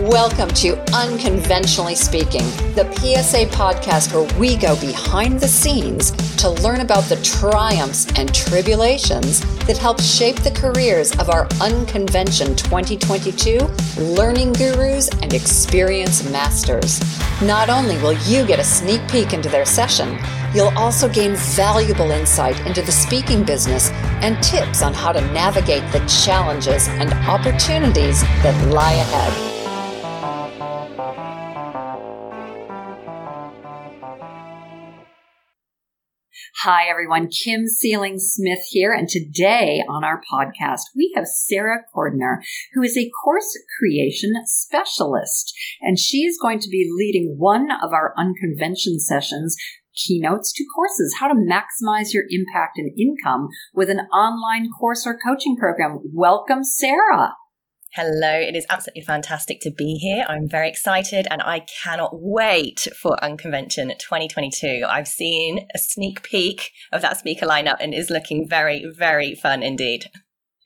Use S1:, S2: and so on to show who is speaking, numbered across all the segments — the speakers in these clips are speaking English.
S1: Welcome to Unconventionally Speaking, the PSA podcast where we go behind the scenes to learn about the triumphs and tribulations that help shape the careers of our Unconvention 2022 learning gurus and experience masters. Not only will you get a sneak peek into their session, you'll also gain valuable insight into the speaking business and tips on how to navigate the challenges and opportunities that lie ahead. Hi, everyone. Kim Seeling Smith here. And today on our podcast, we have Sarah Cordiner, who is a course creation specialist. And she is going to be leading one of our unconvention sessions keynotes to courses, how to maximize your impact and income with an online course or coaching program. Welcome, Sarah.
S2: Hello, it is absolutely fantastic to be here. I'm very excited and I cannot wait for Unconvention 2022. I've seen a sneak peek of that speaker lineup and is looking very, very fun indeed.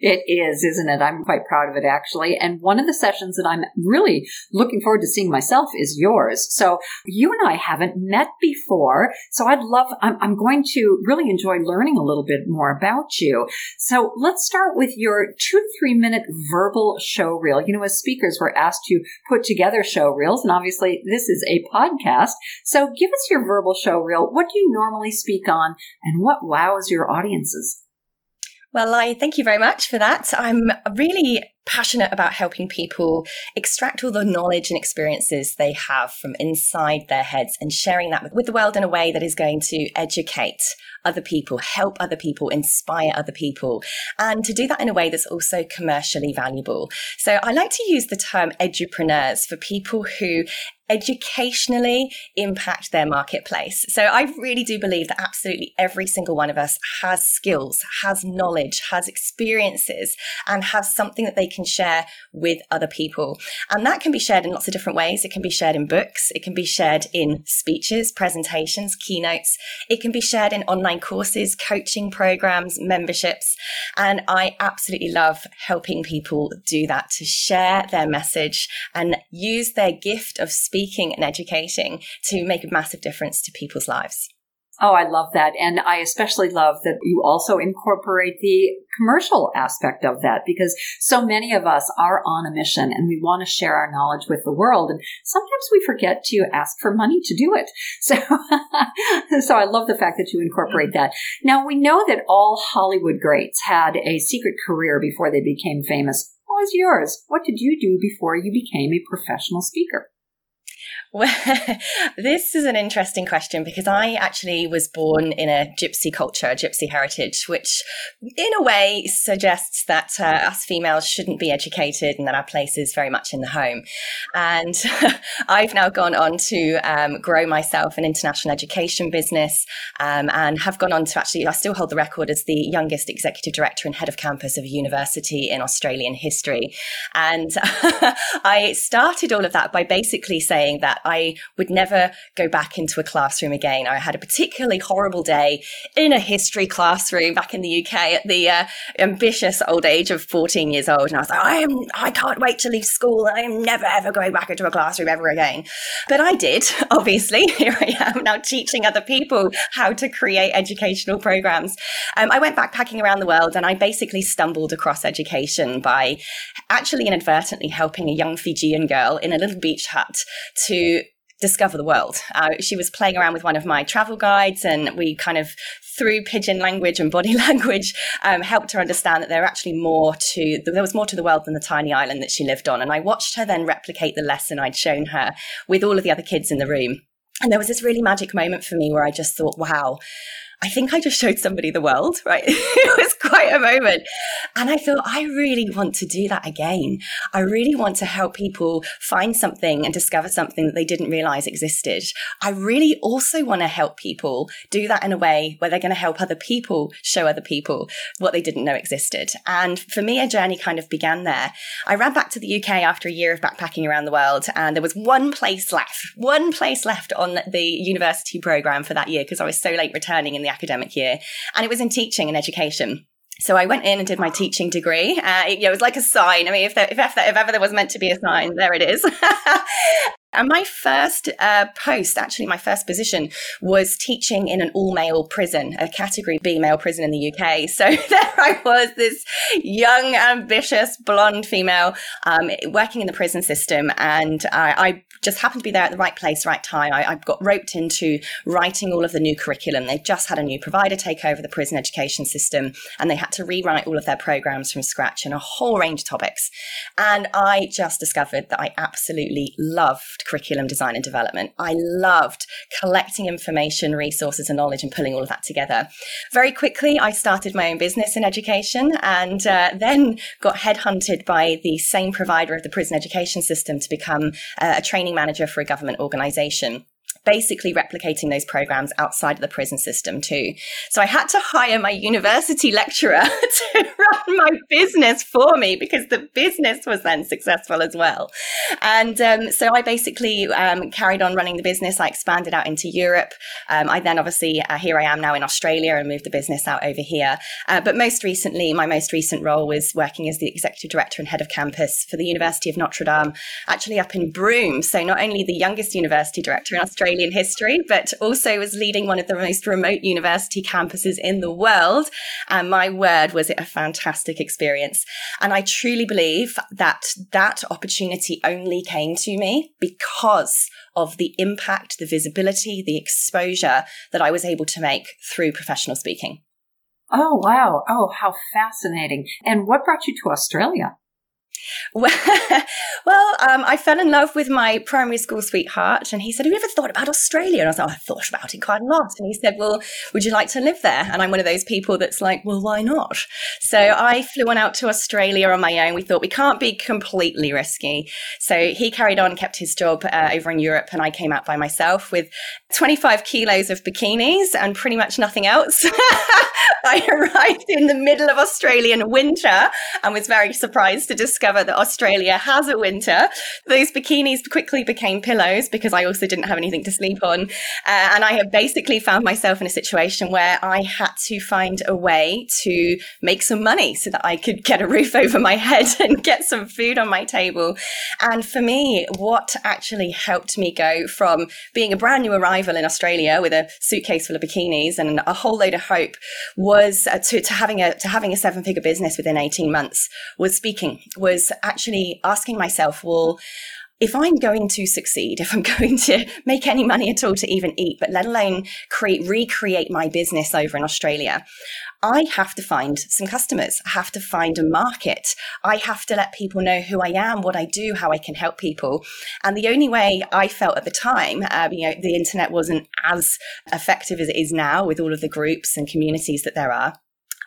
S1: It is, isn't it? I'm quite proud of it actually. And one of the sessions that I'm really looking forward to seeing myself is yours. So you and I haven't met before. So I'd love, I'm, I'm going to really enjoy learning a little bit more about you. So let's start with your two to three minute verbal show reel. You know, as speakers, we're asked to put together show reels and obviously this is a podcast. So give us your verbal show reel. What do you normally speak on and what wows your audiences?
S2: Well, I thank you very much for that. I'm really passionate about helping people extract all the knowledge and experiences they have from inside their heads and sharing that with the world in a way that is going to educate other people, help other people, inspire other people, and to do that in a way that's also commercially valuable. So I like to use the term edupreneurs for people who educationally impact their marketplace. So I really do believe that absolutely every single one of us has skills, has knowledge, has experiences, and has something that they can share with other people. And that can be shared in lots of different ways. It can be shared in books. It can be shared in speeches, presentations, keynotes. It can be shared in online courses, coaching programs, memberships. And I absolutely love helping people do that to share their message and use their gift of speaking and educating to make a massive difference to people's lives.
S1: Oh, I love that. And I especially love that you also incorporate the commercial aspect of that because so many of us are on a mission and we want to share our knowledge with the world. And sometimes we forget to ask for money to do it. So, so I love the fact that you incorporate that. Now we know that all Hollywood greats had a secret career before they became famous. What was yours? What did you do before you became a professional speaker?
S2: Well, this is an interesting question because I actually was born in a gypsy culture, a gypsy heritage, which in a way suggests that uh, us females shouldn't be educated and that our place is very much in the home. And I've now gone on to um, grow myself an international education business um, and have gone on to actually, I still hold the record as the youngest executive director and head of campus of a university in Australian history. And I started all of that by basically saying that I would never go back into a classroom again. I had a particularly horrible day in a history classroom back in the UK at the uh, ambitious old age of 14 years old. And I was like, I am, I can't wait to leave school. I am never ever going back into a classroom ever again. But I did, obviously. Here I am now teaching other people how to create educational programs. Um, I went backpacking around the world and I basically stumbled across education by actually inadvertently helping a young Fijian girl in a little beach hut to discover the world. Uh, she was playing around with one of my travel guides, and we kind of, through pidgin language and body language, um, helped her understand that there actually more to there was more to the world than the tiny island that she lived on. And I watched her then replicate the lesson I'd shown her with all of the other kids in the room. And there was this really magic moment for me where I just thought, wow, I think I just showed somebody the world, right? it was quite a moment. And I thought, I really want to do that again. I really want to help people find something and discover something that they didn't realize existed. I really also want to help people do that in a way where they're going to help other people show other people what they didn't know existed. And for me, a journey kind of began there. I ran back to the UK after a year of backpacking around the world, and there was one place left, one place left on the university program for that year because I was so late returning in the academic year. And it was in teaching and education. So I went in and did my teaching degree. Uh, it, it was like a sign. I mean, if, there, if, if, if ever there was meant to be a sign, there it is. And my first uh, post, actually, my first position was teaching in an all male prison, a category B male prison in the UK. So there I was, this young, ambitious, blonde female um, working in the prison system. And I, I, just happened to be there at the right place, right time. I, I, got roped into writing all of the new curriculum. They just had a new provider take over the prison education system, and they had to rewrite all of their programs from scratch in a whole range of topics. And I just discovered that I absolutely loved loved curriculum design and development. I loved collecting information, resources, and knowledge and pulling all of that together. Very quickly, I started my own business in education and uh, then got headhunted by the same provider of the prison education system to become uh, a training manager for a government organization basically replicating those programs outside of the prison system too. So I had to hire my university lecturer to run my business for me because the business was then successful as well. And um, so I basically um, carried on running the business. I expanded out into Europe. Um, I then obviously, uh, here I am now in Australia and moved the business out over here. Uh, but most recently, my most recent role was working as the executive director and head of campus for the University of Notre Dame, actually up in Broome. So not only the youngest university director in Australia, Australian history, but also was leading one of the most remote university campuses in the world. And my word, was it a fantastic experience. And I truly believe that that opportunity only came to me because of the impact, the visibility, the exposure that I was able to make through professional speaking.
S3: Oh, wow. Oh, how fascinating. And what brought you to Australia?
S2: Well, um, I fell in love with my primary school sweetheart, and he said, Have you ever thought about Australia? And I was like, oh, I've thought about it quite a lot. And he said, Well, would you like to live there? And I'm one of those people that's like, Well, why not? So I flew on out to Australia on my own. We thought we can't be completely risky. So he carried on, kept his job uh, over in Europe, and I came out by myself with 25 kilos of bikinis and pretty much nothing else. I arrived in the middle of Australian winter and was very surprised to discover that Australia has a winter. Those bikinis quickly became pillows because I also didn't have anything to sleep on. Uh, and I have basically found myself in a situation where I had to find a way to make some money so that I could get a roof over my head and get some food on my table. And for me, what actually helped me go from being a brand new arrival in Australia with a suitcase full of bikinis and a whole load of hope was uh, to, to having a to having a seven figure business within 18 months was speaking was actually asking myself well if I'm going to succeed, if I'm going to make any money at all to even eat, but let alone create, recreate my business over in Australia, I have to find some customers. I have to find a market. I have to let people know who I am, what I do, how I can help people. And the only way I felt at the time, uh, you know, the internet wasn't as effective as it is now with all of the groups and communities that there are.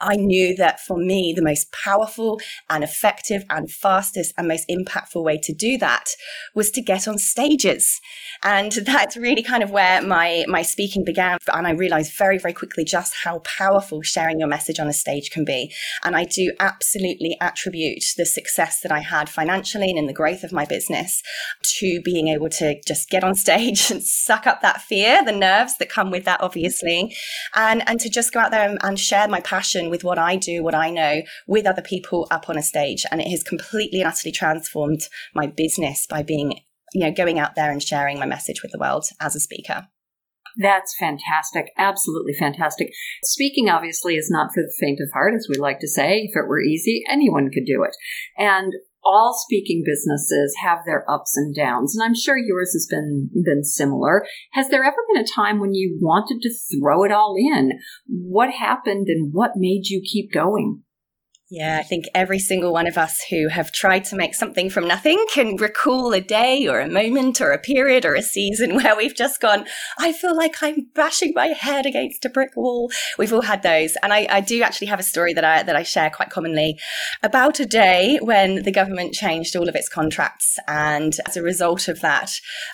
S2: I knew that for me, the most powerful and effective and fastest and most impactful way to do that was to get on stages. And that's really kind of where my, my speaking began. And I realized very, very quickly just how powerful sharing your message on a stage can be. And I do absolutely attribute the success that I had financially and in the growth of my business to being able to just get on stage and suck up that fear, the nerves that come with that, obviously, and, and to just go out there and, and share my passion with what I do, what I know, with other people up on a stage. And it has completely and utterly transformed my business by being, you know, going out there and sharing my message with the world as a speaker.
S3: That's fantastic. Absolutely fantastic. Speaking obviously is not for the faint of heart, as we like to say. If it were easy, anyone could do it. And all speaking businesses have their ups and downs, and I'm sure yours has been been similar. Has there ever been a time when you wanted to throw it all in? What happened and what made you keep going?
S2: Yeah, I think every single one of us who have tried to make something from nothing can recall a day or a moment or a period or a season where we've just gone, I feel like I'm bashing my head against a brick wall. We've all had those. And I, I do actually have a story that I, that I share quite commonly about a day when the government changed all of its contracts. And as a result of that,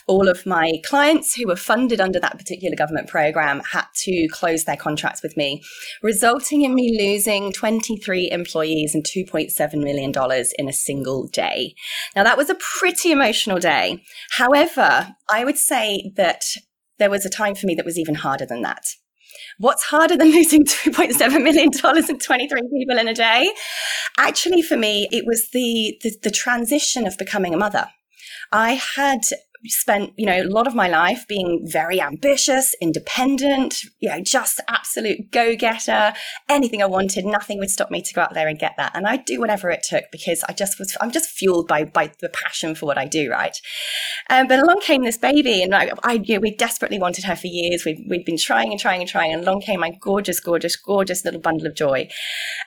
S2: all of my clients who were funded under that particular government program had to close their contracts with me, resulting in me losing 23 employees employees and $2.7 million in a single day. Now, that was a pretty emotional day. However, I would say that there was a time for me that was even harder than that. What's harder than losing $2.7 million and 23 people in a day? Actually, for me, it was the, the, the transition of becoming a mother. I had spent, you know, a lot of my life being very ambitious, independent, you know, just absolute go getter. Anything I wanted, nothing would stop me to go out there and get that. And I'd do whatever it took because I just was, I'm just fueled by, by the passion for what I do, right? Um, but along came this baby and I, I you know, we desperately wanted her for years. We'd, we'd been trying and trying and trying. And along came my gorgeous, gorgeous, gorgeous little bundle of joy.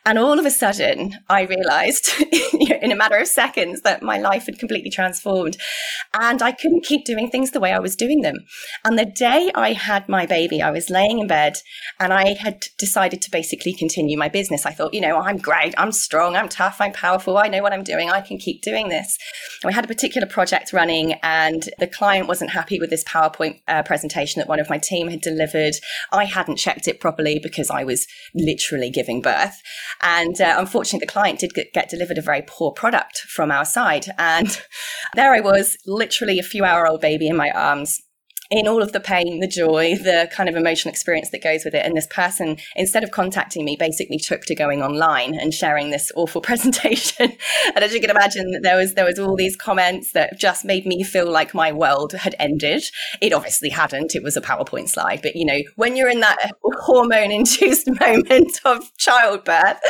S2: And all of a sudden I realized in a matter of seconds that my life had completely transformed and I couldn't keep doing things the way I was doing them. And the day I had my baby, I was laying in bed and I had decided to basically continue my business. I thought, you know, I'm great, I'm strong, I'm tough, I'm powerful, I know what I'm doing, I can keep doing this. And we had a particular project running and the client wasn't happy with this PowerPoint uh, presentation that one of my team had delivered. I hadn't checked it properly because I was literally giving birth. And uh, unfortunately, the client did get, delivered a very poor product from our side. And there I was, literally a few hour old baby in my arms in all of the pain, the joy, the kind of emotional experience that goes with it. And this person, instead of contacting me, basically took to going online and sharing this awful presentation. and as you can imagine, there was there was all these comments that just made me feel like my world had ended. It obviously hadn't. It was a PowerPoint slide. But you know, when you're in that hormone induced moment of childbirth,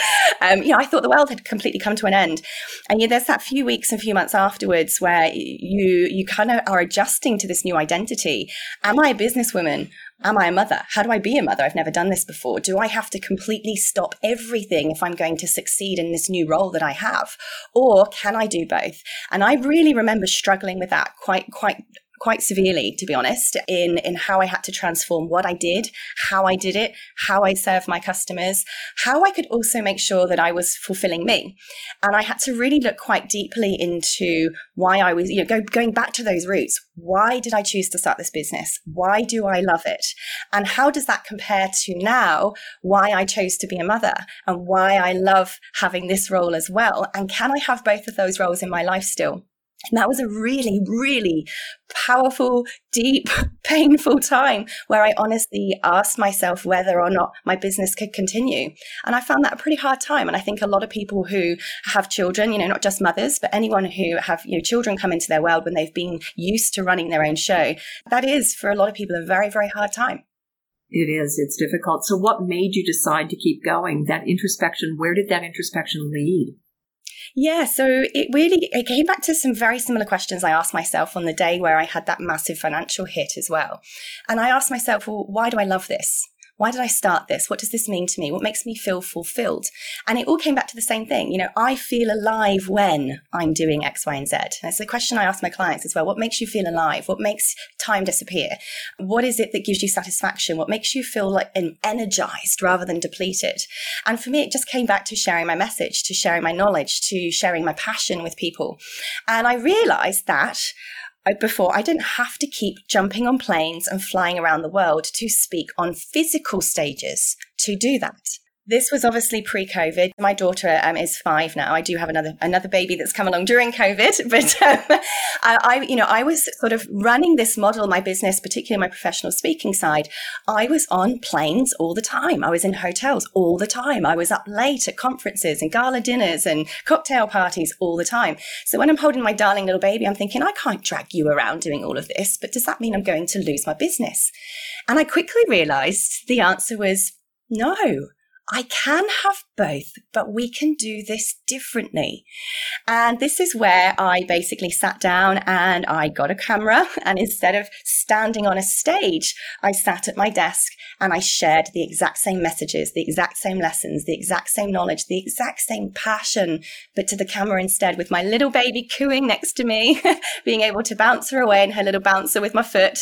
S2: um, you know, I thought the world had completely come to an end. And know, there's that few weeks and few months afterwards where you you kind of are adjusting to this new identity Am I a businesswoman? Am I a mother? How do I be a mother? I've never done this before. Do I have to completely stop everything if I'm going to succeed in this new role that I have? Or can I do both? And I really remember struggling with that quite, quite quite severely, to be honest, in, in how I had to transform what I did, how I did it, how I served my customers, how I could also make sure that I was fulfilling me. And I had to really look quite deeply into why I was, you know, go, going back to those roots. Why did I choose to start this business? Why do I love it? And how does that compare to now why I chose to be a mother and why I love having this role as well? And can I have both of those roles in my life still? And that was a really, really powerful, deep, painful time where I honestly asked myself whether or not my business could continue. And I found that a pretty hard time. And I think a lot of people who have children, you know, not just mothers, but anyone who have, you know, children come into their world when they've been used to running their own show, that is for a lot of people a very, very hard time.
S1: It is. It's difficult. So what made you decide to keep going? That introspection, where did that introspection lead?
S2: Yeah, so it really it came back to some very similar questions I asked myself on the day where I had that massive financial hit as well. And I asked myself, well, why do I love this? Why did I start this? What does this mean to me? What makes me feel fulfilled? And it all came back to the same thing. You know, I feel alive when I'm doing X, Y, and Z. And it's the question I ask my clients as well. What makes you feel alive? What makes time disappear? What is it that gives you satisfaction? What makes you feel like energized rather than depleted? And for me, it just came back to sharing my message, to sharing my knowledge, to sharing my passion with people. And I realized that before, I didn't have to keep jumping on planes and flying around the world to speak on physical stages to do that. This was obviously pre-COVID. My daughter um, is five now. I do have another another baby that's come along during COVID, but um, I, I, you know, I was sort of running this model, my business, particularly my professional speaking side. I was on planes all the time. I was in hotels all the time. I was up late at conferences and gala dinners and cocktail parties all the time. So when I'm holding my darling little baby, I'm thinking, I can't drag you around doing all of this, but does that mean I'm going to lose my business? And I quickly realized the answer was no. I can have both, but we can do this differently. And this is where I basically sat down and I got a camera. And instead of standing on a stage, I sat at my desk and I shared the exact same messages, the exact same lessons, the exact same knowledge, the exact same passion, but to the camera instead with my little baby cooing next to me, being able to bounce her away in her little bouncer with my foot.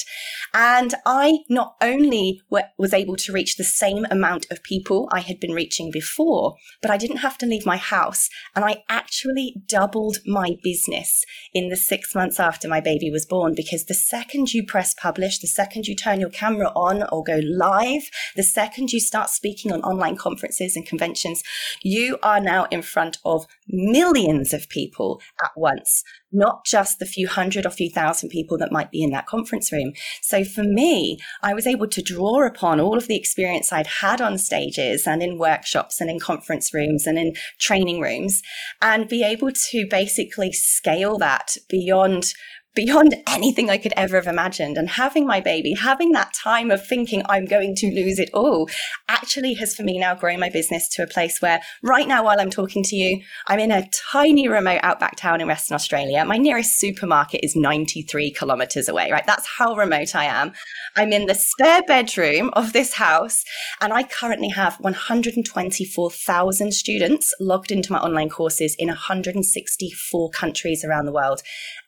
S2: And I not only was able to reach the same amount of people I had been reaching before, but I didn't have to leave my house. And I actually doubled my business in the six months after my baby was born because the second you press publish, the second you turn your camera on or go live, the second you start speaking on online conferences and conventions, you are now in front of millions of people at once, not just the few hundred or few thousand people that might be in that conference room. So for me, I was able to draw upon all of the experience I'd had on stages and in workshops and in conference rooms and in training rooms and be able to basically scale that beyond beyond anything I could ever have imagined. And having my baby, having that time of thinking I'm going to lose it all, actually has for me now grown my business to a place where right now, while I'm talking to you, I'm in a tiny remote outback town in Western Australia. My nearest supermarket is 93 kilometers away, right? That's how remote I am. I'm in the spare bedroom of this house, and I currently have 124,000 students logged into my online courses in 164 countries around the world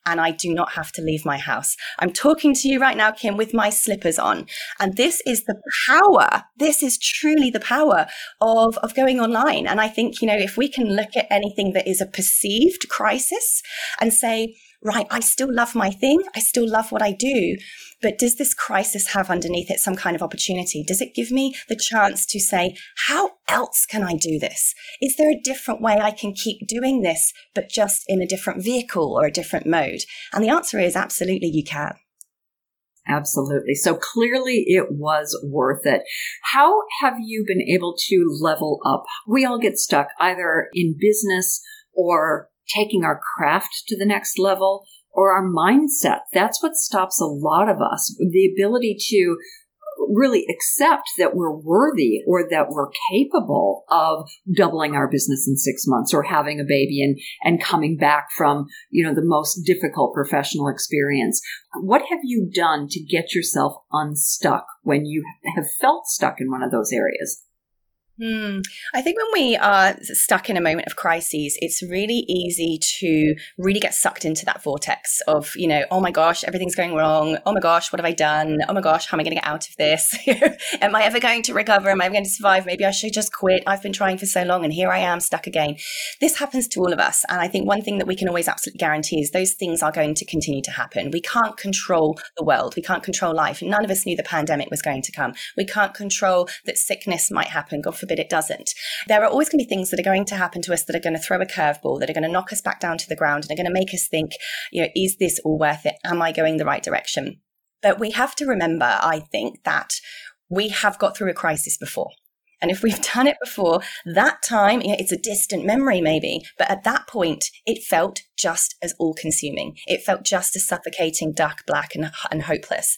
S2: and I do not have to leave my house. I'm talking to you right now, Kim, with my slippers on. And this is the power. This is truly the power of, of going online. And I think, you know, if we can look at anything that is a perceived crisis and say, right, I still love my thing. I still love what I do. But does this crisis have underneath it some kind of opportunity? Does it give me the chance to say, how else can I do this? Is there a different way I can keep doing this, but just in a different vehicle or a different mode? And the answer is absolutely you can.
S1: Absolutely. So clearly it was worth it. How have you been able to level up? We all get stuck either in business or taking our craft to the next level or our mindset. That's what stops a lot of us. The ability to really accept that we're worthy or that we're capable of doubling our business in six months or having a baby and, and coming back from, you know, the most difficult professional experience. What have you done to get yourself unstuck when you have felt stuck in one of those areas?
S2: Hmm. I think when we are stuck in a moment of crises, it's really easy to really get sucked into that vortex of, you know, oh my gosh, everything's going wrong. Oh my gosh, what have I done? Oh my gosh, how am I going to get out of this? am I ever going to recover? Am I ever going to survive? Maybe I should just quit. I've been trying for so long and here I am stuck again. This happens to all of us. And I think one thing that we can always absolutely guarantee is those things are going to continue to happen. We can't control the world. We can't control life. None of us knew the pandemic was going to come. We can't control that sickness might happen. God forbid it doesn't. There are always going to be things that are going to happen to us that are going to throw a curveball, that are going to knock us back down to the ground and are going to make us think, you know, is this all worth it? Am I going the right direction? But we have to remember, I think, that we have got through a crisis before. And if we've done it before, that time, you know, it's a distant memory maybe, but at that point, it felt just as all consuming. It felt just as suffocating, dark, black, and, and hopeless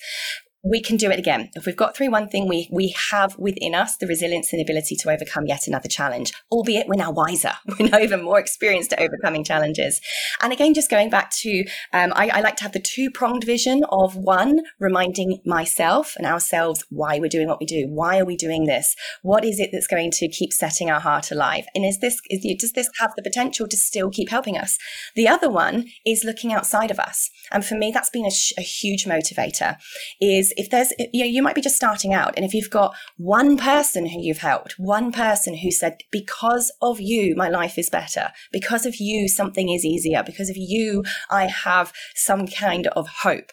S2: we can do it again. If we've got through one thing, we, we have within us the resilience and ability to overcome yet another challenge, albeit we're now wiser. We're now even more experienced at overcoming challenges. And again, just going back to, um, I, I like to have the two pronged vision of one, reminding myself and ourselves why we're doing what we do. Why are we doing this? What is it that's going to keep setting our heart alive? And is this, is, does this have the potential to still keep helping us? The other one is looking outside of us. And for me, that's been a, sh- a huge motivator is if there's, you know, you might be just starting out. And if you've got one person who you've helped, one person who said, because of you, my life is better. Because of you, something is easier. Because of you, I have some kind of hope.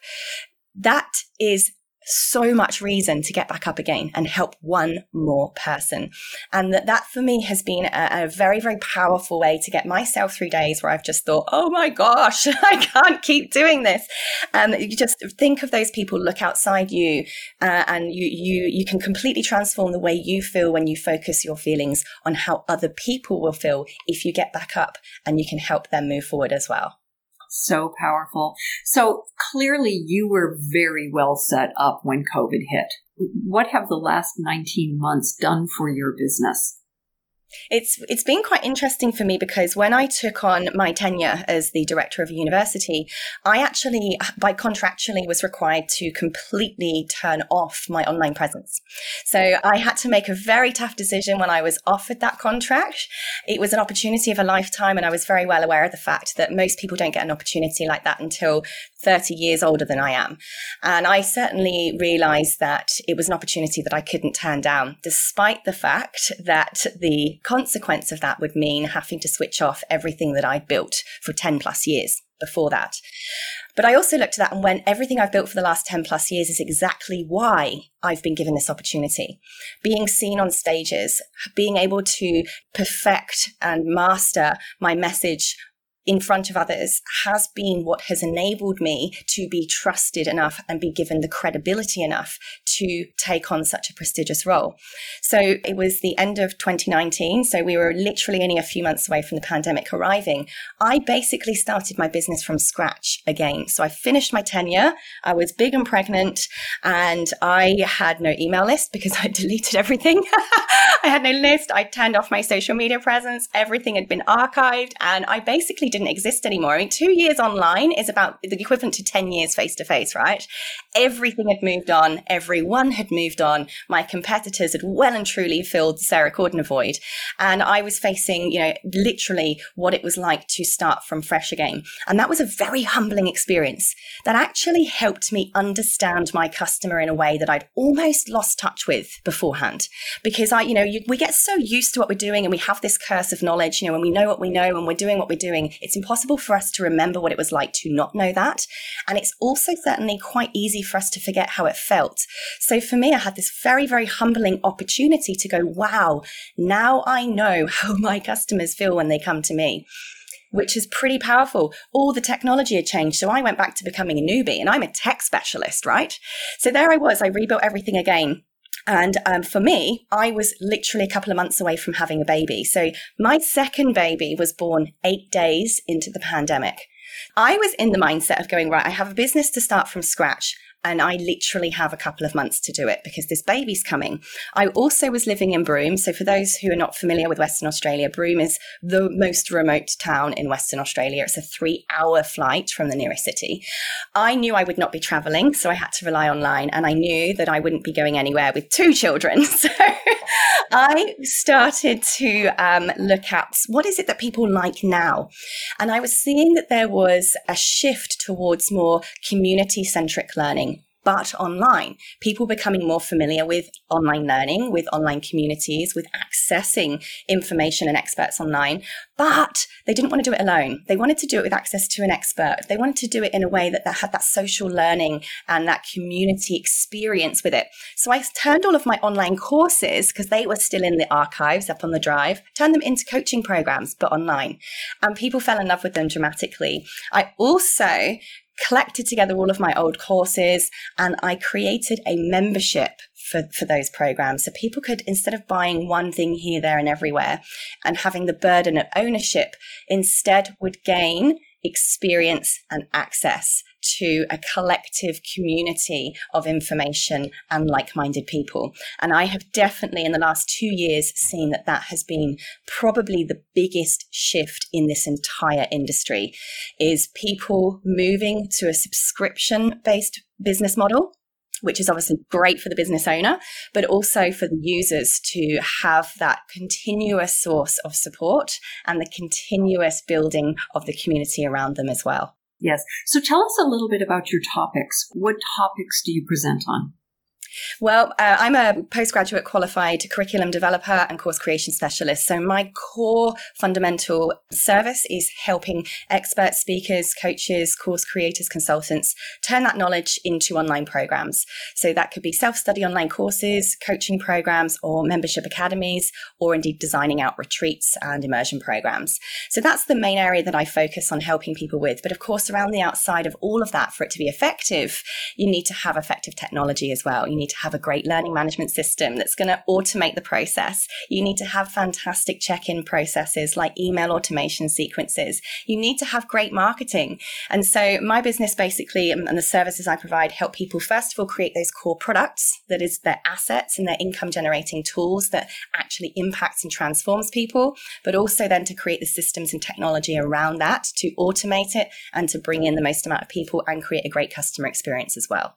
S2: That is so much reason to get back up again and help one more person. And that, that for me has been a, a, very, very powerful way to get myself through days where I've just thought, oh my gosh, I can't keep doing this. And you just think of those people, look outside you, uh, and you, you, you can completely transform the way you feel when you focus your feelings on how other people will feel if you get back up and you can help them move forward as well
S1: so powerful. So clearly you were very well set up when COVID hit. What have the last 19 months done for your business?
S2: It's it's been quite interesting for me because when I took on my tenure as the director of a university, I actually by contractually was required to completely turn off my online presence. So I had to make a very tough decision when I was offered that contract. It was an opportunity of a lifetime and I was very well aware of the fact that most people don't get an opportunity like that until 30 years older than I am. And I certainly realized that it was an opportunity that I couldn't turn down, despite the fact that the consequence of that would mean having to switch off everything that I'd built for 10 plus years before that. But I also looked at that and went, everything I've built for the last 10 plus years is exactly why I've been given this opportunity. Being seen on stages, being able to perfect and master my message in front of others has been what has enabled me to be trusted enough and be given the credibility enough to take on such a prestigious role. So it was the end of 2019. So we were literally only a few months away from the pandemic arriving. I basically started my business from scratch again. So I finished my tenure. I was big and pregnant and I had no email list because I deleted everything. I had no list. I turned off my social media presence. Everything had been archived and I basically didn't exist anymore. I mean, two years online is about the equivalent to 10 years face to face, right? Everything had moved on. Everyone had moved on. My competitors had well and truly filled the Sarah Cordiner void. And I was facing, you know, literally what it was like to start from fresh again. And that was a very humbling experience that actually helped me understand my customer in a way that I'd almost lost touch with beforehand. Because I, you know, you, we get so used to what we're doing and we have this curse of knowledge, you know, when we know what we know and we're doing what we're doing, it's impossible for us to remember what it was like to not know that. And it's also certainly quite easy for us to forget how it felt. So for me, I had this very, very humbling opportunity to go, wow, now I know how my customers feel when they come to me which is pretty powerful. All the technology had changed. So I went back to becoming a newbie and I'm a tech specialist, right? So there I was. I rebuilt everything again. And um, for me, I was literally a couple of months away from having a baby. So my second baby was born eight days into the pandemic. I was in the mindset of going, right, I have a business to start from scratch and I literally have a couple of months to do it because this baby's coming. I also was living in Broome. So, for those who are not familiar with Western Australia, Broome is the most remote town in Western Australia. It's a three hour flight from the nearest city. I knew I would not be traveling, so I had to rely online, and I knew that I wouldn't be going anywhere with two children. So, I started to um, look at what is it that people like now. And I was seeing that there was a shift towards more community centric learning but online. People becoming more familiar with online learning, with online communities, with accessing information and experts online. But they didn't want to do it alone. They wanted to do it with access to an expert. They wanted to do it in a way that, that had that social learning and that community experience with it. So I turned all of my online courses, because they were still in the archives up on the drive, turned them into coaching programs, but online. And people fell in love with them dramatically. I also collected together all of my old courses and I created a membership for, for those programs. So people could, instead of buying one thing here, there, and everywhere and having the burden of ownership, instead would gain experience and access to a collective community of information and like-minded people and i have definitely in the last 2 years seen that that has been probably the biggest shift in this entire industry is people moving to a subscription based business model which is obviously great for the business owner, but also for the users to have that continuous source of support and the continuous building of the community around them as well.
S1: Yes. So tell us a little bit about your topics. What topics do you present on?
S2: Well, uh, I'm a postgraduate qualified curriculum developer and course creation specialist. So my core fundamental service is helping experts, speakers, coaches, course creators, consultants turn that knowledge into online programs. So that could be self-study online courses, coaching programs, or membership academies, or indeed designing out retreats and immersion programs. So that's the main area that I focus on helping people with. But of course, around the outside of all of that, for it to be effective, you need to have effective technology as well. You need to have a great learning management system that's going to automate the process. You need to have fantastic check in processes like email automation sequences. You need to have great marketing. And so my business basically um, and the services I provide help people first of all create those core products that is their assets and their income generating tools that actually impacts and transforms people, but also then to create the systems and technology around that to automate it and to bring in the most amount of people and create a great customer experience as well.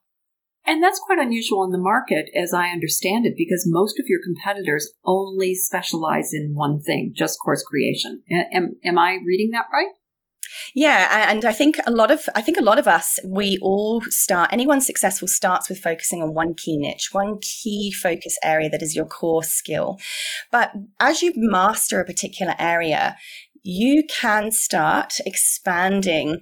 S1: And that's quite unusual in the market, as I understand it, because most of your competitors only specialize in one thing, just course creation. Am, am I reading that right?
S2: Yeah, and I think a lot of I think a lot of us we all start anyone successful starts with focusing on one key niche, one key focus area that is your core skill. But as you master a particular area, you can start expanding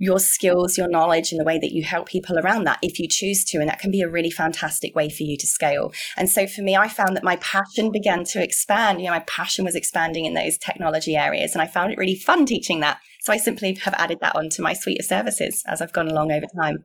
S2: your skills, your knowledge, and the way that you help people around that if you choose to. And that can be a really fantastic way for you to scale. And so for me, I found that my passion began to expand. You know, my passion was expanding in those technology areas. And I found it really fun teaching that. So I simply have added that onto my suite of services as I've gone along over time.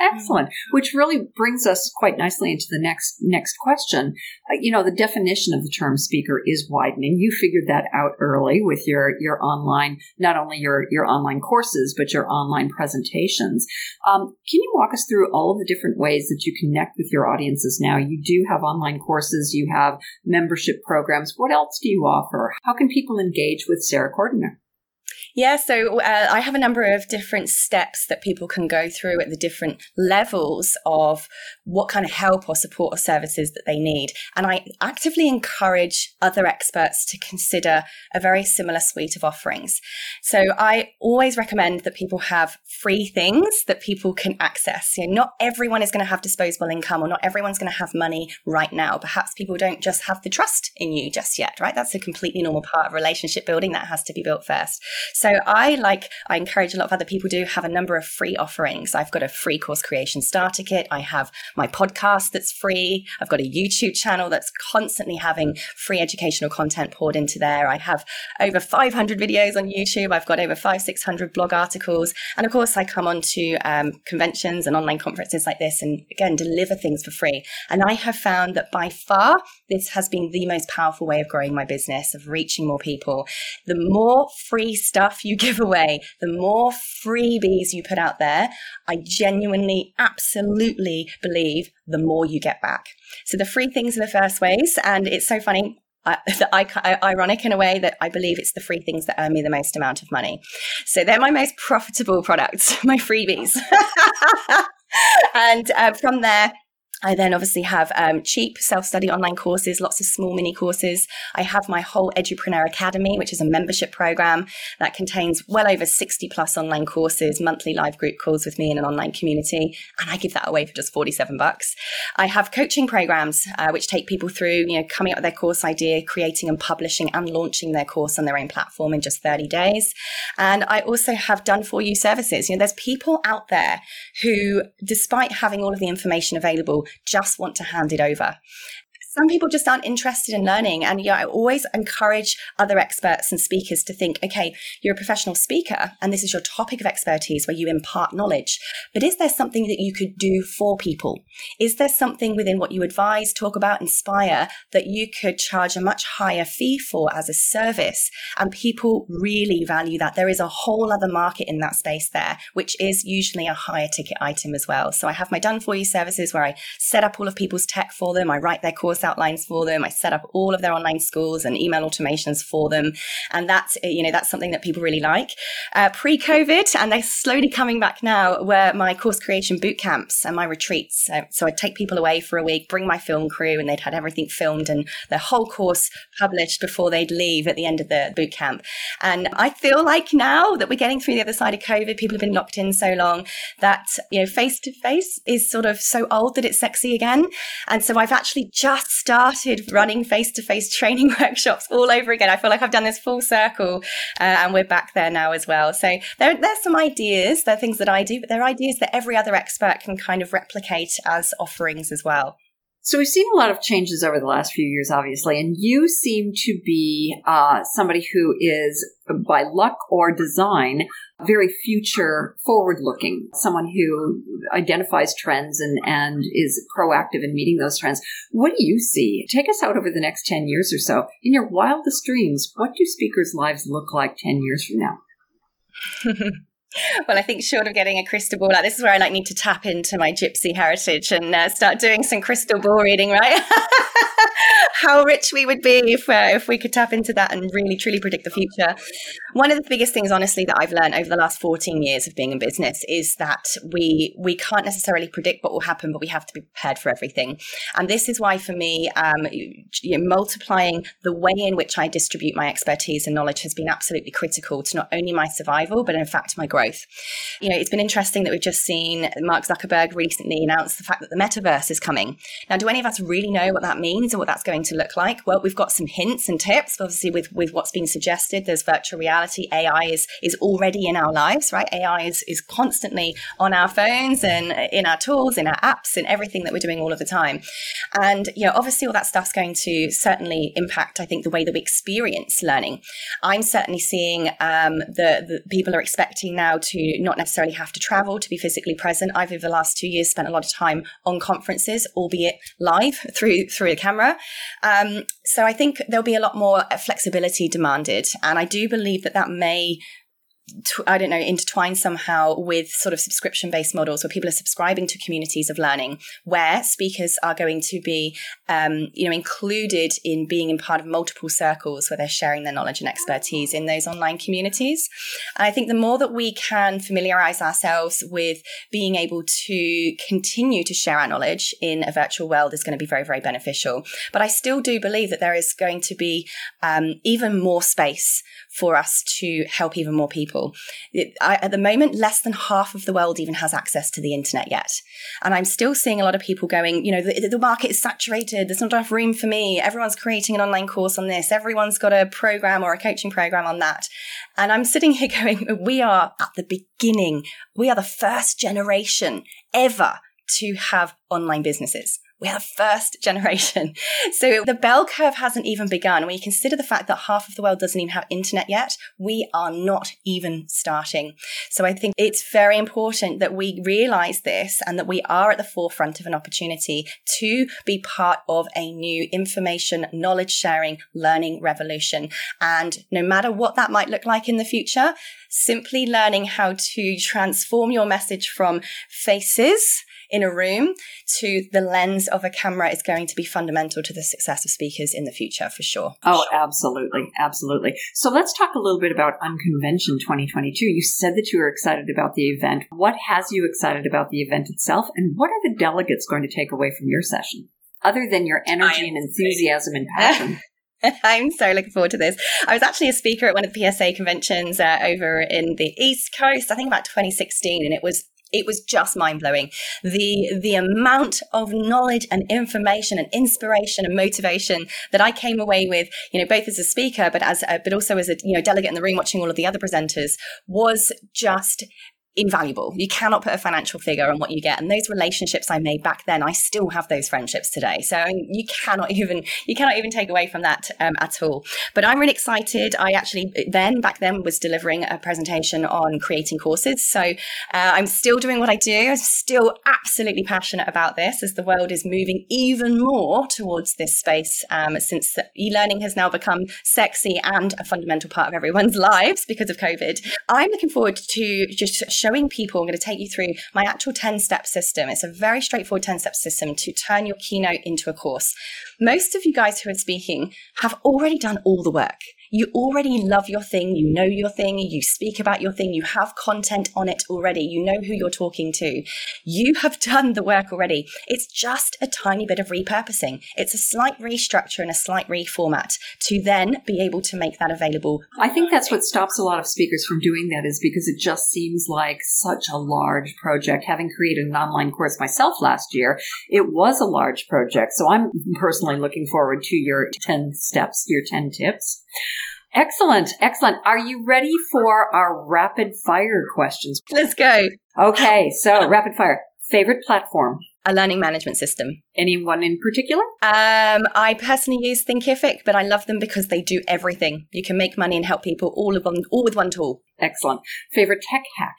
S1: Excellent. Which really brings us quite nicely into the next next question. Uh, you know, the definition of the term speaker is widening. You figured that out early with your your online, not only your your online courses, but your online presentations. Um, can you walk us through all of the different ways that you connect with your audiences now? You do have online courses, you have membership programs. What else do you offer? How can people engage with Sarah Cordiner?
S2: Yeah, so uh, I have a number of different steps that people can go through at the different levels of what kind of help or support or services that they need. And I actively encourage other experts to consider a very similar suite of offerings. So I always recommend that people have free things that people can access. You know, not everyone is going to have disposable income or not everyone's going to have money right now. Perhaps people don't just have the trust in you just yet, right? That's a completely normal part of relationship building that has to be built first. So I like, I encourage a lot of other people do have a number of free offerings. I've got a free course creation starter kit. I have my podcast that's free. I've got a YouTube channel that's constantly having free educational content poured into there. I have over 500 videos on YouTube. I've got over five, 600 blog articles. And of course, I come on to um, conventions and online conferences like this and again, deliver things for free. And I have found that by far, this has been the most powerful way of growing my business, of reaching more people. The more free stuff stuff you give away, the more freebies you put out there, I genuinely, absolutely believe the more you get back. So the free things are the first ways. And it's so funny. Uh, I, ironic in a way that I believe it's the free things that earn me the most amount of money. So they're my most profitable products, my freebies. and uh, from there, I then obviously have um, cheap self study online courses, lots of small mini courses. I have my whole Edupreneur Academy, which is a membership program that contains well over 60 plus online courses, monthly live group calls with me in an online community. And I give that away for just 47 bucks. I have coaching programs, uh, which take people through, you know, coming up with their course idea, creating and publishing and launching their course on their own platform in just 30 days. And I also have done for you services. You know, there's people out there who, despite having all of the information available, just want to hand it over some people just aren't interested in learning. And yeah, I always encourage other experts and speakers to think, okay, you're a professional speaker and this is your topic of expertise where you impart knowledge. But is there something that you could do for people? Is there something within what you advise, talk about, inspire that you could charge a much higher fee for as a service? And people really value that. There is a whole other market in that space there, which is usually a higher ticket item as well. So I have my done for you services where I set up all of people's tech for them. I write their course outlines for them. I set up all of their online schools and email automations for them. And that's, you know, that's something that people really like. Uh, Pre COVID, and they're slowly coming back now, were my course creation boot camps and my retreats. Uh, so I'd take people away for a week, bring my film crew, and they'd had everything filmed and their whole course published before they'd leave at the end of the boot camp. And I feel like now that we're getting through the other side of COVID, people have been locked in so long that, you know, face to face is sort of so old that it's sexy again. And so I've actually just started running face to face training workshops all over again. I feel like I've done this full circle uh, and we're back there now as well. So there, there's some ideas, there are things that I do, but there are ideas that every other expert can kind of replicate as offerings as well.
S1: So we've seen a lot of changes over the last few years, obviously, and you seem to be uh, somebody who is, by luck or design, very future forward looking, someone who identifies trends and, and is proactive in meeting those trends. What do you see? Take us out over the next 10 years or so. In your wildest dreams, what do speakers' lives look like 10 years from now?
S2: Well, I think short of getting a crystal ball, like this is where I like need to tap into my gypsy heritage and uh, start doing some crystal ball reading, right? How rich we would be if uh, if we could tap into that and really truly predict the future. One of the biggest things, honestly, that I've learned over the last 14 years of being in business is that we we can't necessarily predict what will happen, but we have to be prepared for everything. And this is why, for me, um, you know, multiplying the way in which I distribute my expertise and knowledge has been absolutely critical to not only my survival, but in fact my growth. You know, it's been interesting that we've just seen Mark Zuckerberg recently announce the fact that the metaverse is coming. Now, do any of us really know what that means or what that's going to look like? Well, we've got some hints and tips. Obviously, with with what's been suggested, there's virtual reality. AI is is already in our lives, right? AI is is constantly on our phones and in our tools, in our apps, in everything that we're doing all of the time. And you know, obviously, all that stuff's going to certainly impact, I think, the way that we experience learning. I'm certainly seeing um, the people are expecting now to not necessarily have to travel to be physically present. I've over the last two years spent a lot of time on conferences, albeit live through through a camera. Um, so I think there'll be a lot more flexibility demanded, and I do believe that that may I don't know, intertwined somehow with sort of subscription based models where people are subscribing to communities of learning, where speakers are going to be, um, you know, included in being in part of multiple circles where they're sharing their knowledge and expertise in those online communities. And I think the more that we can familiarize ourselves with being able to continue to share our knowledge in a virtual world is going to be very, very beneficial. But I still do believe that there is going to be um, even more space for us to help even more people. It, I, at the moment, less than half of the world even has access to the internet yet. And I'm still seeing a lot of people going, you know, the, the market is saturated. There's not enough room for me. Everyone's creating an online course on this. Everyone's got a program or a coaching program on that. And I'm sitting here going, we are at the beginning. We are the first generation ever to have online businesses. We are first generation. So the bell curve hasn't even begun. When you consider the fact that half of the world doesn't even have internet yet, we are not even starting. So I think it's very important that we realize this and that we are at the forefront of an opportunity to be part of a new information, knowledge sharing, learning revolution. And no matter what that might look like in the future, simply learning how to transform your message from faces in a room to the lens of a camera is going to be fundamental to the success of speakers in the future for sure.
S1: Oh, absolutely. Absolutely. So let's talk a little bit about Unconvention 2022. You said that you were excited about the event. What has you excited about the event itself? And what are the delegates going to take away from your session? Other than your energy and enthusiasm and passion.
S2: I'm so looking forward to this. I was actually a speaker at one of the PSA conventions uh, over in the East Coast, I think about 2016, and it was it was just mind blowing. The the amount of knowledge and information and inspiration and motivation that I came away with, you know, both as a speaker, but as a, but also as a you know delegate in the room watching all of the other presenters, was just invaluable. You cannot put a financial figure on what you get. And those relationships I made back then, I still have those friendships today. So you cannot even you cannot even take away from that um, at all. But I'm really excited. I actually then back then was delivering a presentation on creating courses. So uh, I'm still doing what I do. I'm still absolutely passionate about this as the world is moving even more towards this space. Um, since e-learning has now become sexy and a fundamental part of everyone's lives because of COVID. I'm looking forward to just showing people, I'm going to take you through my actual 10 step system. It's a very straightforward 10 step system to turn your keynote into a course. Most of you guys who are speaking have already done all the work. You already love your thing, you know your thing, you speak about your thing, you have content on it already, you know who you're talking to. You have done the work already. It's just a tiny bit of repurposing. It's a slight restructure and a slight reformat to then be able to make that available.
S1: I think that's what stops a lot of speakers from doing that is because it just seems like such a large project. Having created an online course myself last year, it was a large project. So I'm personally looking forward to your 10 steps, your 10 tips. Excellent. Excellent. Are you ready for our rapid fire questions?
S2: Let's go.
S1: Okay. So rapid fire. Favorite platform?
S2: A learning management system.
S1: Anyone in particular?
S2: Um, I personally use Thinkific, but I love them because they do everything. You can make money and help people all of them, all with one tool.
S1: Excellent. Favorite tech hack?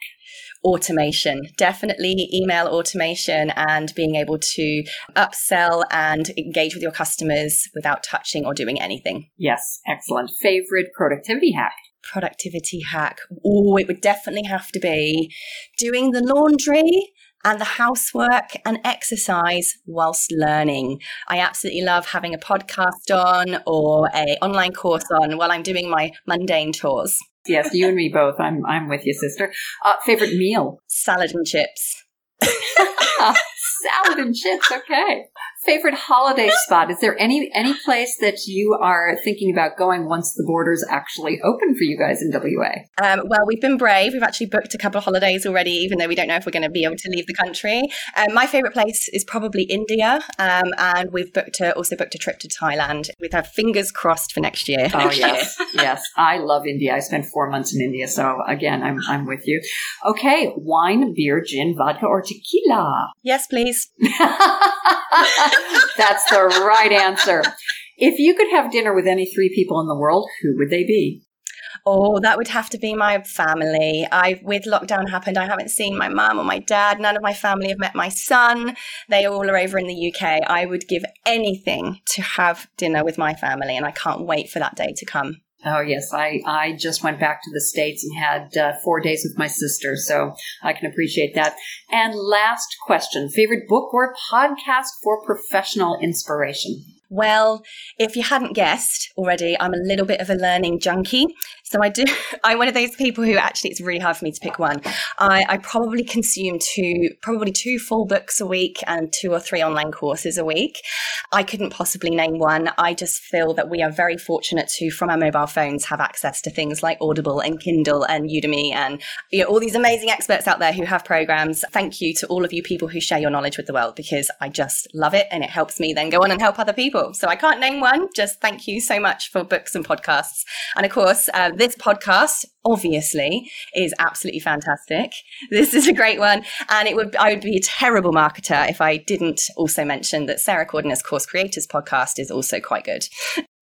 S2: automation, definitely email automation and being able to upsell and engage with your customers without touching or doing anything.
S1: Yes, excellent. Favorite productivity hack?
S2: Productivity hack. Oh, it would definitely have to be doing the laundry and the housework and exercise whilst learning. I absolutely love having a podcast on or a online course on while I'm doing my mundane chores.
S1: Yes, you and me both. I'm I'm with you, sister. Uh, favorite meal?
S2: Salad and chips.
S1: Salad and chips. Okay favorite holiday spot? Is there any any place that you are thinking about going once the borders actually open for you guys in WA?
S2: Um, well, we've been brave. We've actually booked a couple of holidays already, even though we don't know if we're going to be able to leave the country. Um, my favorite place is probably India, um, and we've booked a, also booked a trip to Thailand with our fingers crossed for next year.
S1: Oh yes, yes, I love India. I spent four months in India, so again, I'm I'm with you. Okay, wine, beer, gin, vodka, or tequila?
S2: Yes, please.
S1: That's the right answer. If you could have dinner with any three people in the world, who would they be?
S2: Oh, that would have to be my family. I with lockdown happened, I haven't seen my mum or my dad. None of my family have met my son. They all are over in the UK. I would give anything to have dinner with my family, and I can't wait for that day to come.
S1: Oh yes, I I just went back to the states and had uh, four days with my sister, so I can appreciate that. And last question: favorite book or podcast for professional inspiration?
S2: Well, if you hadn't guessed already, I'm a little bit of a learning junkie. So I do, I'm one of those people who actually, it's really hard for me to pick one. I, I probably consume two, probably two full books a week and two or three online courses a week. I couldn't possibly name one. I just feel that we are very fortunate to, from our mobile phones, have access to things like Audible and Kindle and Udemy and you know, all these amazing experts out there who have programs. Thank you to all of you people who share your knowledge with the world because I just love it and it helps me then go on and help other people. So I can't name one. Just thank you so much for books and podcasts. And of course, uh, this podcast obviously is absolutely fantastic. This is a great one. And it would, I would be a terrible marketer if I didn't also mention that Sarah Cordiner's Course Creators podcast is also quite good.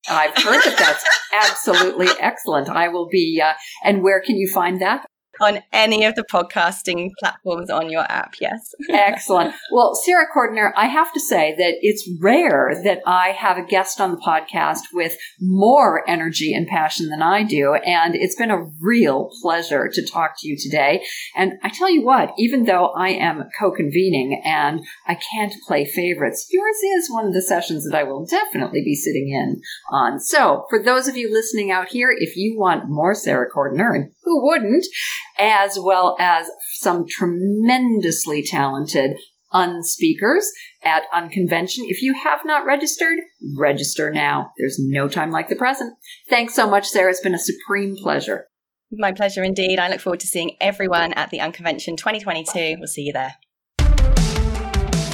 S1: I've heard that that's absolutely excellent. I will be, uh, and where can you find that?
S2: On any of the podcasting platforms on your app. Yes.
S1: Excellent. Well, Sarah Cordiner, I have to say that it's rare that I have a guest on the podcast with more energy and passion than I do. And it's been a real pleasure to talk to you today. And I tell you what, even though I am co-convening and I can't play favorites, yours is one of the sessions that I will definitely be sitting in on. So for those of you listening out here, if you want more Sarah Cordiner, and who wouldn't, as well as some tremendously talented unspeakers at Unconvention. If you have not registered, register now. There's no time like the present. Thanks so much, Sarah. It's been a supreme pleasure.
S2: My pleasure indeed. I look forward to seeing everyone at the Unconvention 2022. We'll see you there.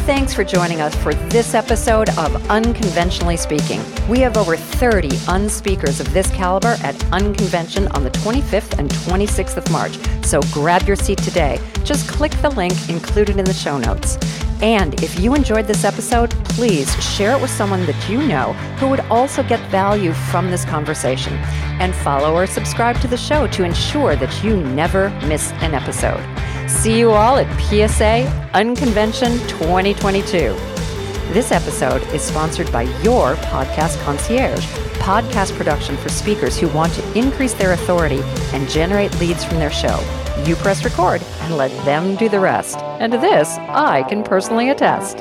S3: Thanks for joining us for this episode of Unconventionally Speaking. We have over 30 unspeakers of this caliber at Unconvention on the 25th and 26th of March, so grab your seat today. Just click the link included in the show notes. And if you enjoyed this episode, please share it with someone that you know who would also get value from this conversation. And follow or subscribe to the show to ensure that you never miss an episode. See you all at PSA Unconvention 2022. This episode is sponsored by your podcast concierge, podcast production for speakers who want to increase their authority and generate leads from their show. You press record and let them do the rest. And to this, I can personally attest.